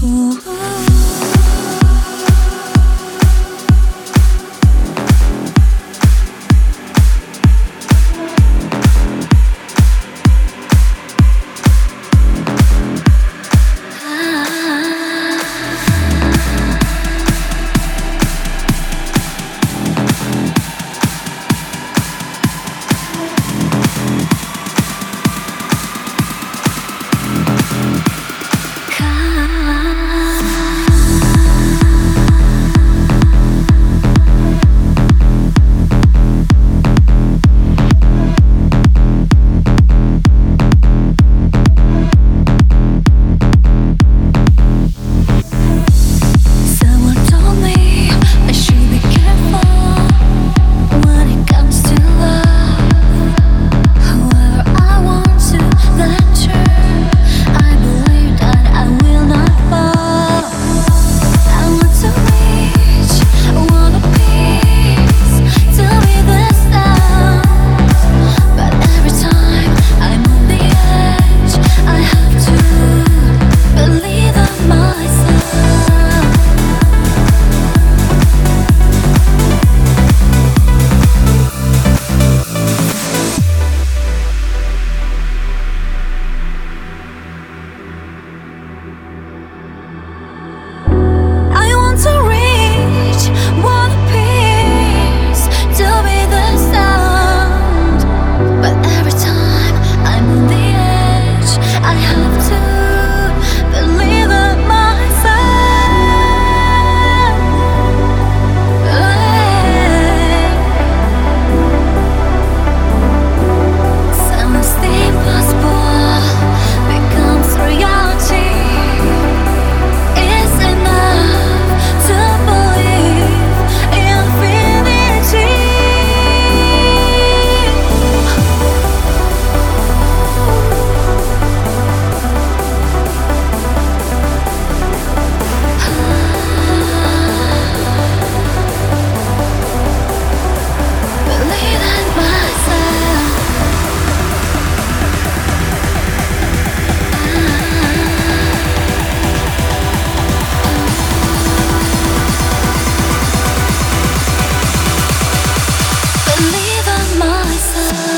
苦 sun.